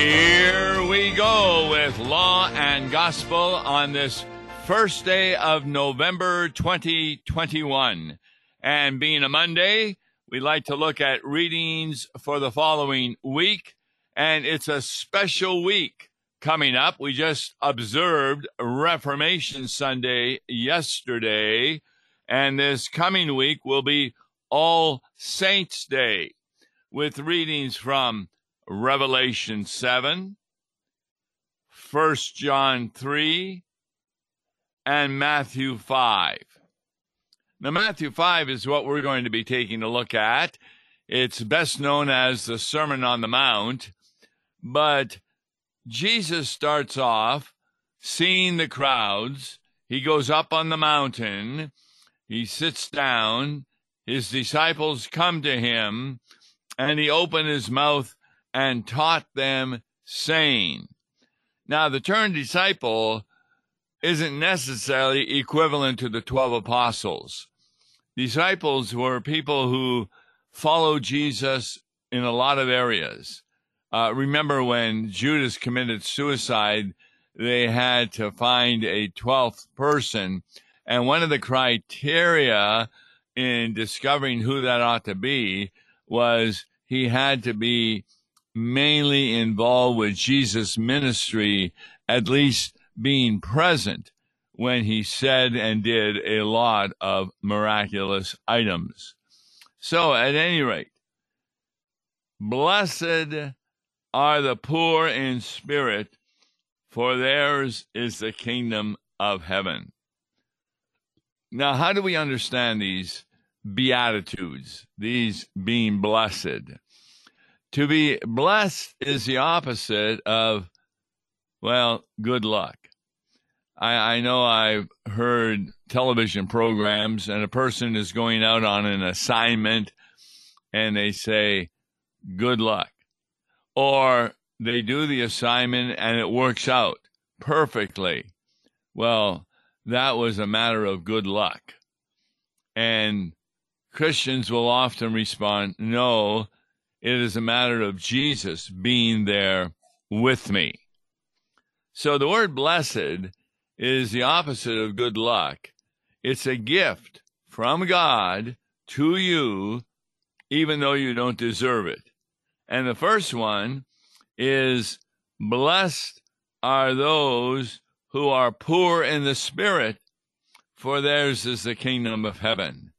Here we go with Law and Gospel on this first day of November 2021. And being a Monday, we like to look at readings for the following week. And it's a special week coming up. We just observed Reformation Sunday yesterday. And this coming week will be All Saints Day with readings from Revelation 7, 1 John 3, and Matthew 5. Now, Matthew 5 is what we're going to be taking a look at. It's best known as the Sermon on the Mount, but Jesus starts off seeing the crowds. He goes up on the mountain, he sits down, his disciples come to him, and he opened his mouth and taught them, saying. Now, the term disciple isn't necessarily equivalent to the 12 apostles. Disciples were people who followed Jesus in a lot of areas. Uh, remember when Judas committed suicide, they had to find a 12th person. And one of the criteria in discovering who that ought to be was he had to be mainly involved with Jesus' ministry, at least being present when he said and did a lot of miraculous items. So, at any rate, blessed are the poor in spirit, for theirs is the kingdom of heaven. Now, how do we understand these beatitudes, these being blessed? To be blessed is the opposite of, well, good luck. I, I know I've heard television programs and a person is going out on an assignment and they say, good luck. Or they do the assignment and it works out perfectly. Well, that was a matter of good luck. And Christians will often respond, no, it is a matter of Jesus being there with me. So the word blessed is the opposite of good luck. It's a gift from God to you, even though you don't deserve it. And the first one is blessed are those who are poor in the spirit, for theirs is the kingdom of heaven.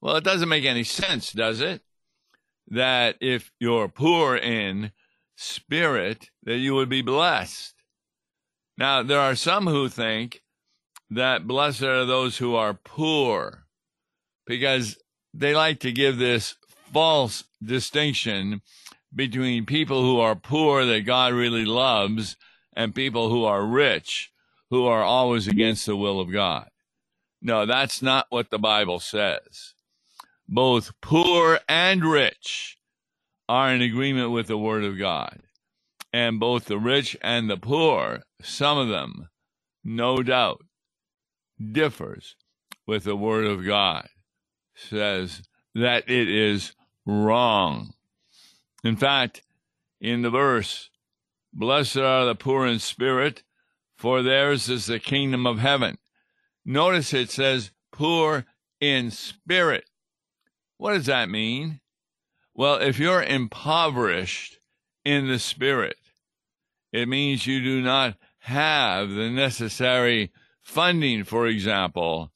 Well, it doesn't make any sense, does it? That if you're poor in spirit, that you would be blessed. Now, there are some who think that blessed are those who are poor because they like to give this false distinction between people who are poor that God really loves and people who are rich who are always against the will of God. No, that's not what the Bible says both poor and rich are in agreement with the word of God. And both the rich and the poor, some of them, no doubt, differs with the word of God, says that it is wrong. In fact, in the verse, blessed are the poor in spirit, for theirs is the kingdom of heaven. Notice it says poor in spirit. What does that mean? Well, if you're impoverished in the spirit, it means you do not have the necessary funding, for example,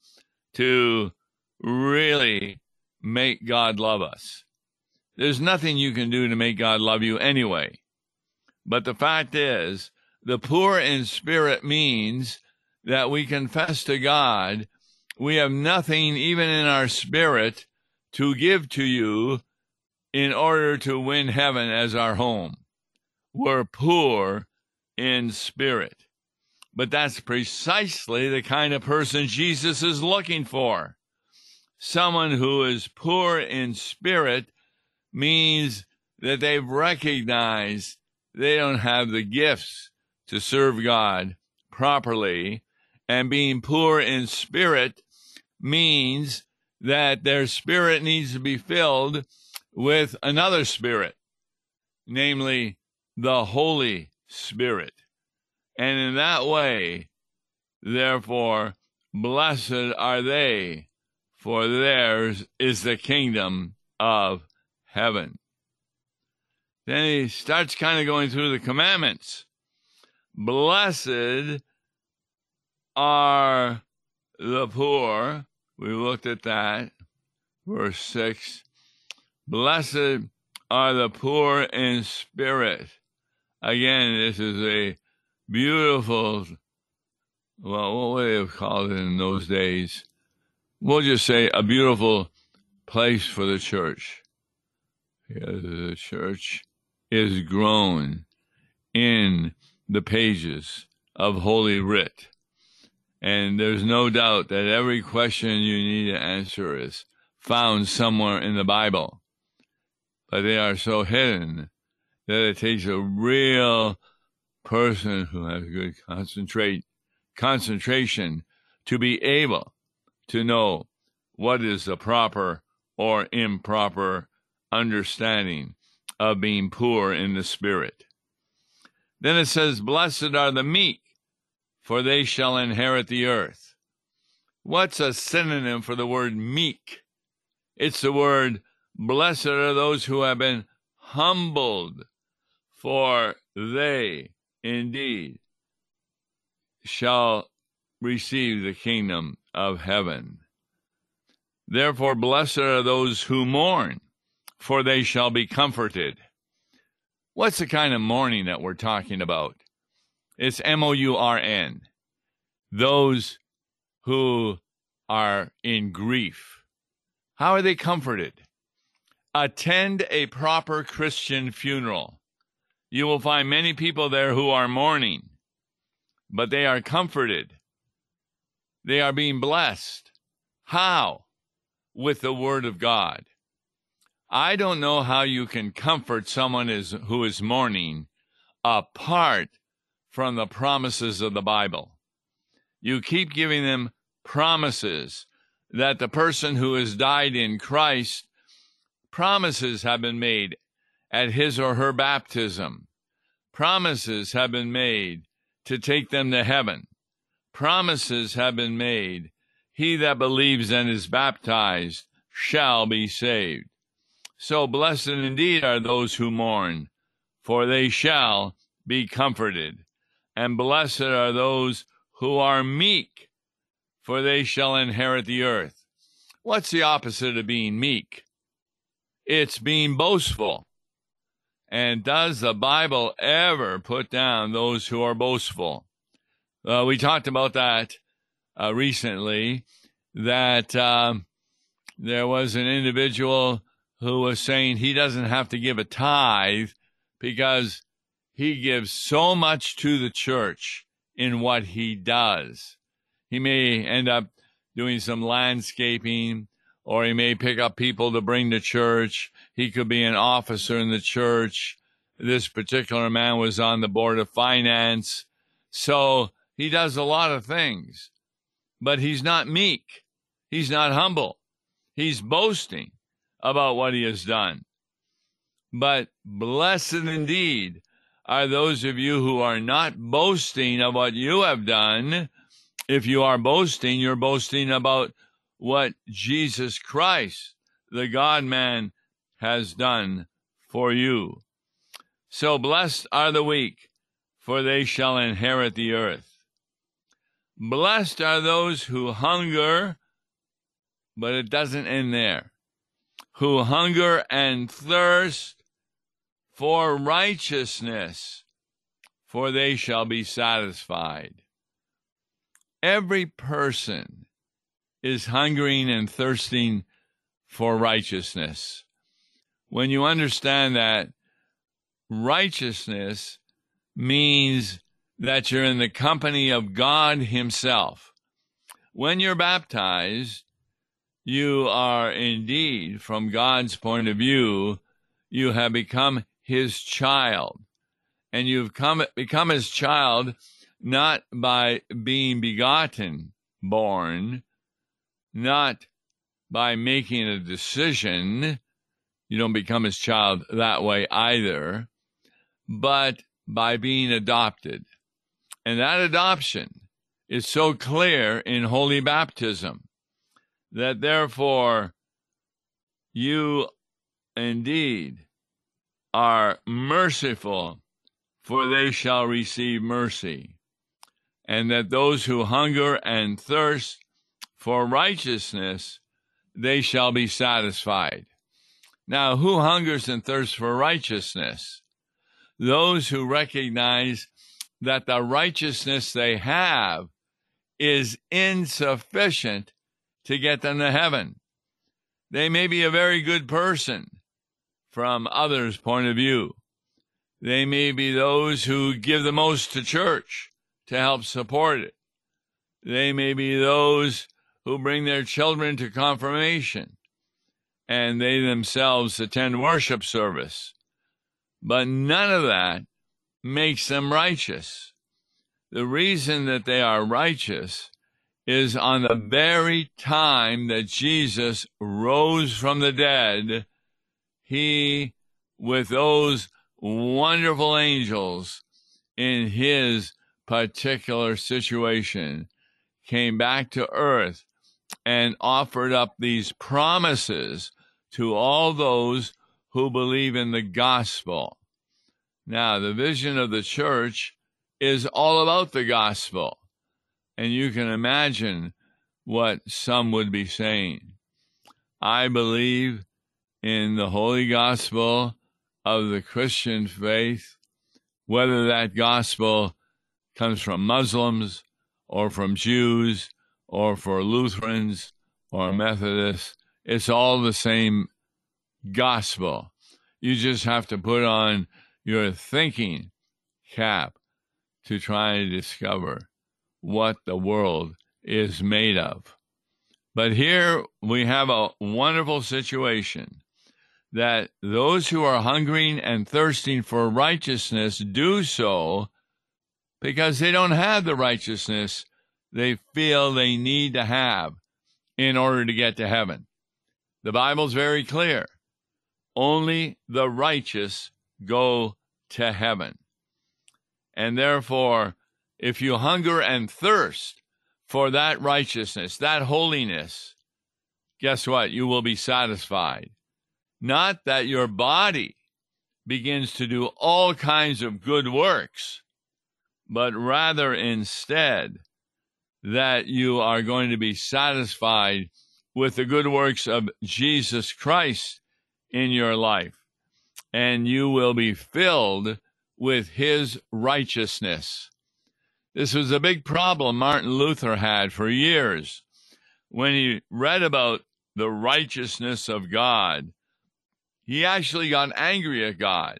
to really make God love us. There's nothing you can do to make God love you anyway. But the fact is, the poor in spirit means that we confess to God we have nothing even in our spirit to give to you in order to win heaven as our home. We're poor in spirit. But that's precisely the kind of person Jesus is looking for. Someone who is poor in spirit means that they've recognized they don't have the gifts to serve God properly. And being poor in spirit means that their spirit needs to be filled with another spirit, namely the Holy Spirit. And in that way, therefore, blessed are they, for theirs is the kingdom of heaven. Then he starts kind of going through the commandments. Blessed are the poor. We looked at that. Verse 6. Blessed are the poor in spirit. Again, this is a beautiful, well, what would they have called it in those days? We'll just say a beautiful place for the church. the church is grown in the pages of Holy Writ. And there's no doubt that every question you need to answer is found somewhere in the Bible. But they are so hidden that it takes a real person who has good concentrate concentration to be able to know what is the proper or improper understanding of being poor in the spirit. Then it says, Blessed are the meek, for they shall inherit the earth. What's a synonym for the word meek? It's the word, Blessed are those who have been humbled, for they indeed shall receive the kingdom of heaven. Therefore, blessed are those who mourn, for they shall be comforted. What's the kind of mourning that we're talking about? It's M O U R N. Those who are in grief. How are they comforted? Attend a proper Christian funeral. You will find many people there who are mourning, but they are comforted. They are being blessed. How? with the Word of God. I don't know how you can comfort someone is, who is mourning apart from the promises of the Bible. You keep giving them promises that the person who has died in Christ, promises have been made at his or her baptism. Promises have been made to take them to heaven. Promises have been made he that believes and is baptized shall be saved. So blessed indeed are those who mourn, for they shall be comforted. And blessed are those who are meek, for they shall inherit the earth. What's the opposite of being meek? It's being boastful. And does the Bible ever put down those who are boastful? Uh, we talked about that uh, recently that um, there was an individual who was saying he doesn't have to give a tithe because he gives so much to the church in what he does. He may end up doing some landscaping or he may pick up people to bring to church. He could be an officer in the church. This particular man was on the board of finance. So he does a lot of things but he's not meek. He's not humble. He's boasting about what he has done. But blessed indeed are those of you who are not boasting of what you have done. If you are boasting, you're boasting about what Jesus Christ, the God man, has done for you. So blessed are the weak, for they shall inherit the earth. Blessed are those who hunger, but it doesn't end there, who hunger and thirst for righteousness, for they shall be satisfied. Every person is hungering and thirsting for righteousness. When you understand that righteousness means that you're in the company of God Himself. When you're baptized, you are indeed, from God's point of view, you have become His child. And you've come, become His child not by being begotten, born, not by making a decision. You don't become His child that way either but by being adopted. And that adoption is so clear in holy baptism that therefore you indeed are merciful, for they shall receive mercy. And that those who hunger and thirst for righteousness, they shall be satisfied. Now, who hungers and thirsts for righteousness? Those who recognize that the righteousness they have is insufficient to get them to heaven. They may be a very good person from others' point of view. They may be those who give the most to church to help support it. They may be those who bring their children to confirmation and they themselves attend worship service. But none of that makes them righteous. The reason that they are righteous is on the very time that Jesus rose from the dead, he, with those wonderful angels in his particular situation, came back to earth and offered up these promises to all those who believe in the gospel. Now, the vision of the church is all about the gospel. And you can imagine what some would be saying. I believe in the holy gospel of the Christian faith, whether that gospel comes from Muslims or from Jews or for Lutherans or Methodists, it's all the same gospel. You just have to put on your thinking cap to try and discover what the world is made of. But here we have a wonderful situation that those who are hungering and thirsting for righteousness do so because they don't have the righteousness they feel they need to have in order to get to heaven. The Bible's very clear. Only the righteous go to heaven. And therefore, if you hunger and thirst for that righteousness, that holiness, guess what? You will be satisfied. Not that your body begins to do all kinds of good works, but rather instead that you are going to be satisfied with the good works of Jesus Christ in your life, and you will be filled with his righteousness. This was a big problem Martin Luther had for years. When he read about the righteousness of God, he actually got angry at God.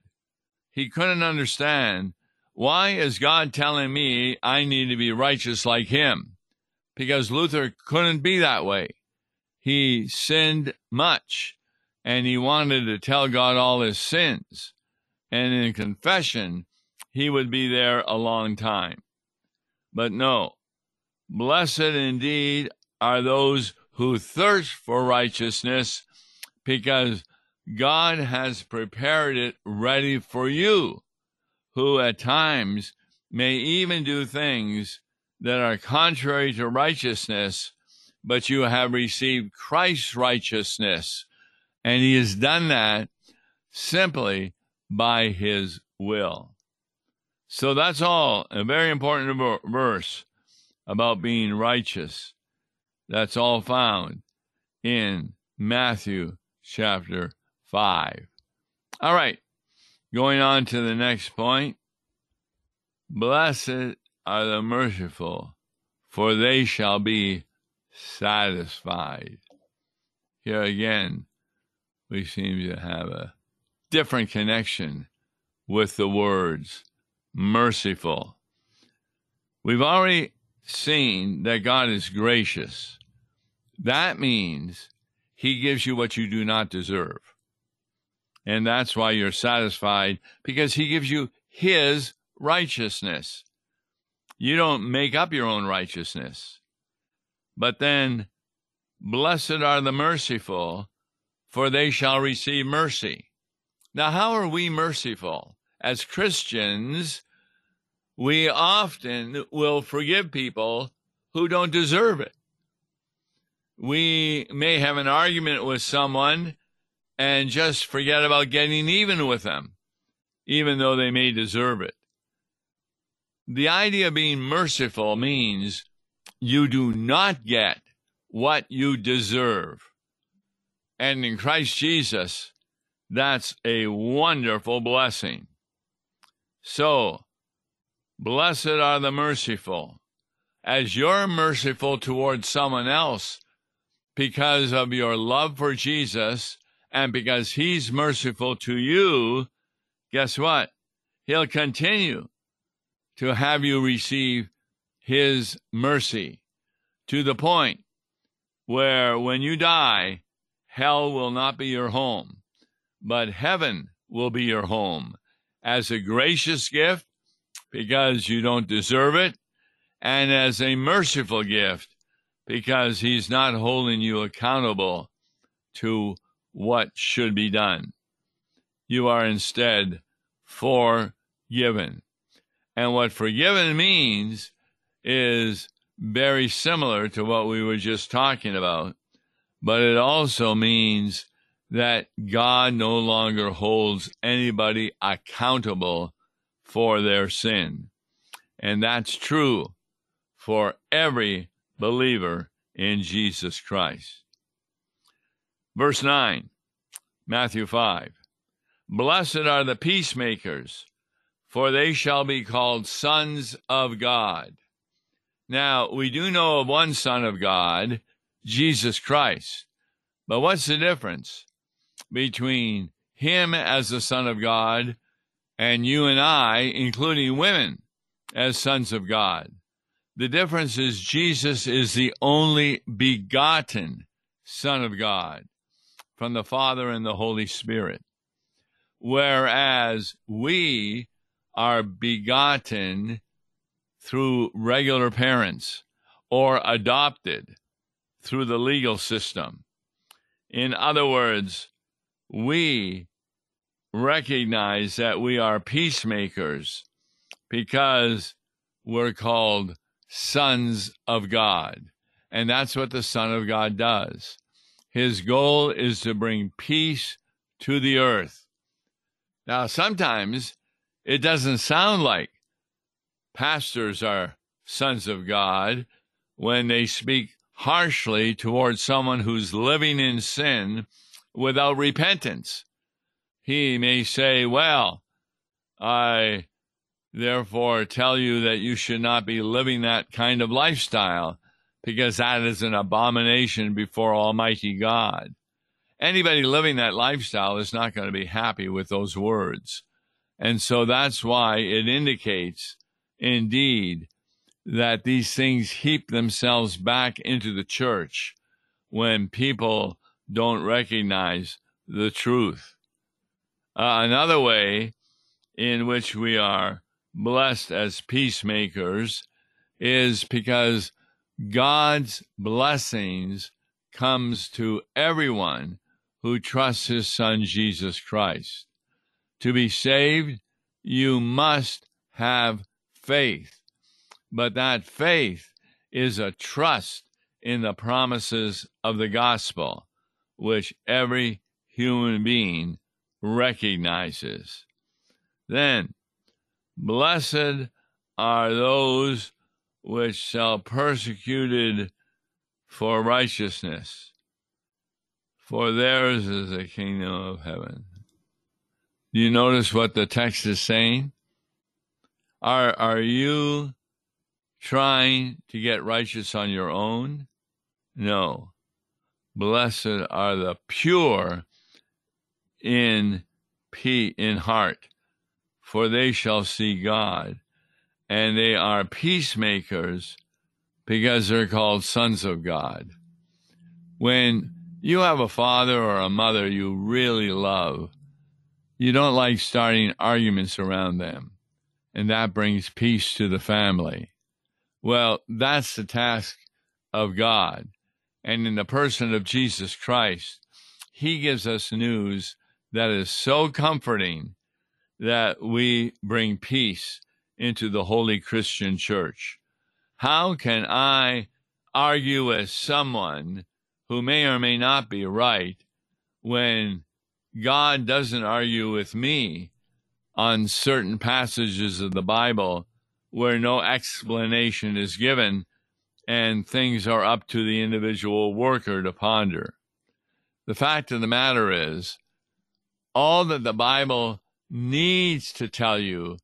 He couldn't understand why is God telling me I need to be righteous like him? Because Luther couldn't be that way. He sinned much and he wanted to tell God all his sins. And in confession, he would be there a long time. But no, blessed indeed are those who thirst for righteousness because God has prepared it ready for you, who at times may even do things that are contrary to righteousness, but you have received Christ's righteousness and he has done that simply by his will. So that's all. A very important verse about being righteous. That's all found in Matthew chapter 5. All right. Going on to the next point. Blessed are the merciful, for they shall be satisfied. Here again, we seem to have a different connection with the words merciful. We've already seen that God is gracious. That means he gives you what you do not deserve. And that's why you're satisfied because he gives you his righteousness. You don't make up your own righteousness. But then, blessed are the merciful, for they shall receive mercy. Now, how are we merciful as Christians, we often will forgive people who don't deserve it. We may have an argument with someone and just forget about getting even with them, even though they may deserve it. The idea of being merciful means you do not get what you deserve. And in Christ Jesus, that's a wonderful blessing. So, blessed are the merciful. As you're merciful towards someone else because of your love for Jesus and because he's merciful to you, guess what? He'll continue to have you receive his mercy to the point where when you die, hell will not be your home, but heaven will be your home as a gracious gift because you don't deserve it, and as a merciful gift because he's not holding you accountable to what should be done. You are instead forgiven. And what forgiven means is very similar to what we were just talking about, but it also means that God no longer holds anybody accountable for their sin. And that's true for every believer in Jesus Christ. Verse 9, Matthew 5 Blessed are the peacemakers, for they shall be called sons of God. Now, we do know of one Son of God, Jesus Christ. But what's the difference between him as the Son of God and you and I, including women, as sons of God? The difference is Jesus is the only begotten Son of God from the Father and the Holy Spirit. Whereas we are begotten through regular parents or adopted through the legal system. In other words, we recognize that we are peacemakers because we're called sons of God. And that's what the Son of God does. His goal is to bring peace to the earth. Now, sometimes it doesn't sound like pastors are sons of God when they speak harshly towards someone who's living in sin without repentance. He may say, Well, I therefore tell you that you should not be living that kind of lifestyle because that is an abomination before Almighty God. Anybody living that lifestyle is not going to be happy with those words. And so that's why it indicates indeed that these things heap themselves back into the church when people don't recognize the truth. Uh, another way in which we are blessed as peacemakers is because God's blessings comes to everyone who trusts his son Jesus Christ. To be saved, you must have faith. But that faith is a trust in the promises of the gospel, which every human being recognizes. Then, blessed are those which shall persecuted for righteousness, for theirs is the kingdom of heaven. Do you notice what the text is saying? Are, are you trying to get righteous on your own? No. Blessed are the pure in in heart, for they shall see God. And they are peacemakers because they're called sons of God. When you have a father or a mother you really love, you don't like starting arguments around them and that brings peace to the family. Well, that's the task of God. And in the person of Jesus Christ, He gives us news that is so comforting that we bring peace into the holy Christian church? How can I argue with someone who may or may not be right when God doesn't argue with me on certain passages of the Bible where no explanation is given and things are up to the individual worker to ponder. The fact of the matter is, all that the Bible needs to tell you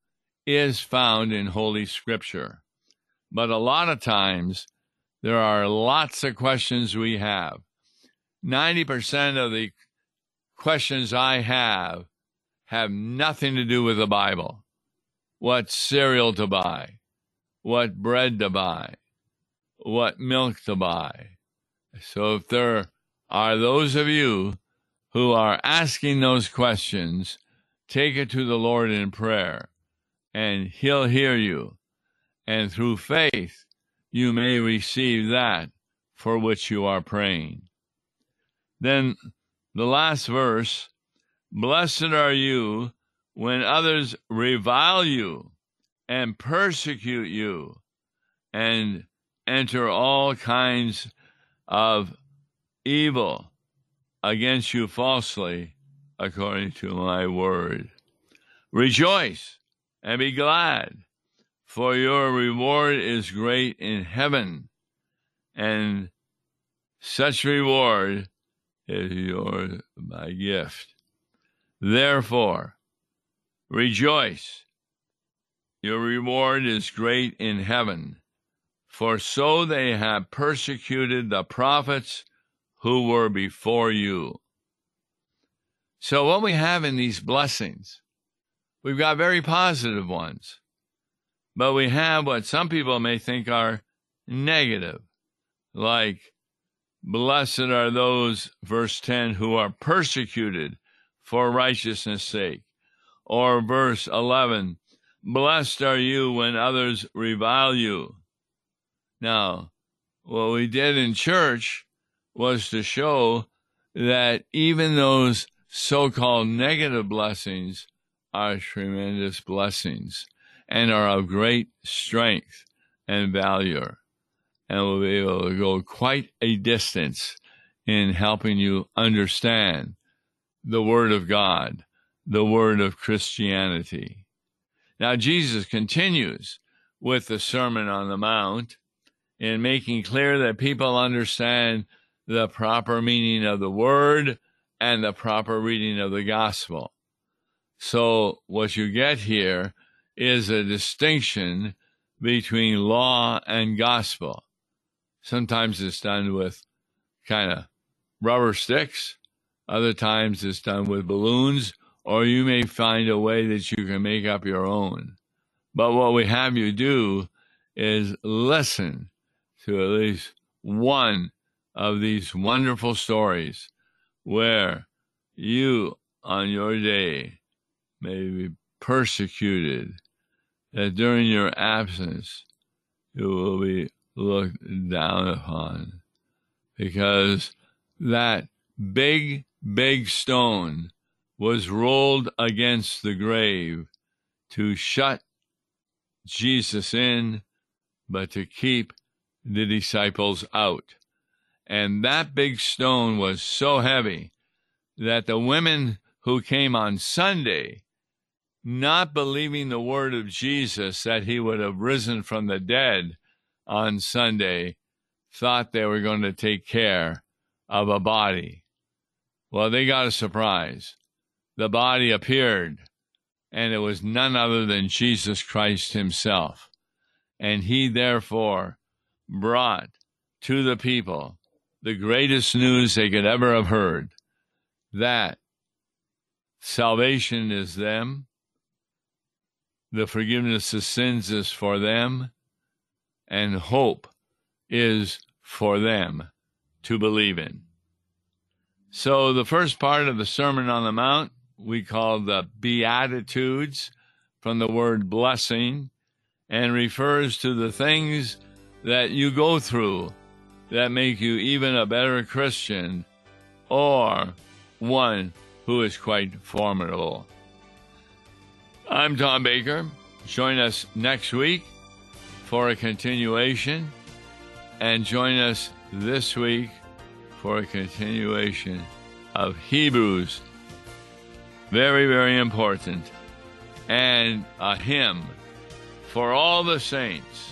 is found in Holy Scripture. But a lot of times, there are lots of questions we have. 90% of the questions I have have nothing to do with the Bible. What cereal to buy, what bread to buy, what milk to buy. So if there are those of you who are asking those questions, take it to the Lord in prayer, and He'll hear you. And through faith, you may receive that for which you are praying. Then the last verse Blessed are you when others revile you and persecute you and enter all kinds of evil against you falsely, according to my word. Rejoice and be glad, for your reward is great in heaven, and such reward is yours by gift. Therefore, rejoice. Your reward is great in heaven for so they have persecuted the prophets who were before you. So, what we have in these blessings, we've got very positive ones, but we have what some people may think are negative, like, Blessed are those, verse 10, who are persecuted for righteousness' sake. Or verse 11, Blessed are you when others revile you. Now, what we did in church was to show that even those so called negative blessings are tremendous blessings and are of great strength and value and will be able to go quite a distance in helping you understand the Word of God, the Word of Christianity. Now, Jesus continues with the Sermon on the Mount in making clear that people understand the proper meaning of the word and the proper reading of the gospel. So, what you get here is a distinction between law and gospel. Sometimes it's done with kind of rubber sticks, other times it's done with balloons, or you may find a way that you can make up your own. But what we have you do is listen to at least one of these wonderful stories where you on your day may be persecuted, that during your absence you will be looked down upon because that big, big stone was rolled against the grave to shut Jesus in, but to keep the disciples out. And that big stone was so heavy that the women who came on Sunday, not believing the word of Jesus that he would have risen from the dead on Sunday, thought they were going to take care of a body. Well, they got a surprise. The body appeared, and it was none other than Jesus Christ himself. And he therefore brought to the people the greatest news they could ever have heard that salvation is them, the forgiveness of sins is for them, and hope is for them to believe in. So, the first part of the Sermon on the Mount we call the Beatitudes from the word blessing and refers to the things that you go through that make you even a better Christian or one who is quite formidable. I'm Tom Baker. Join us next week for a continuation, and join us this week for a continuation of Hebrews. Very, very important. And a hymn for all the saints.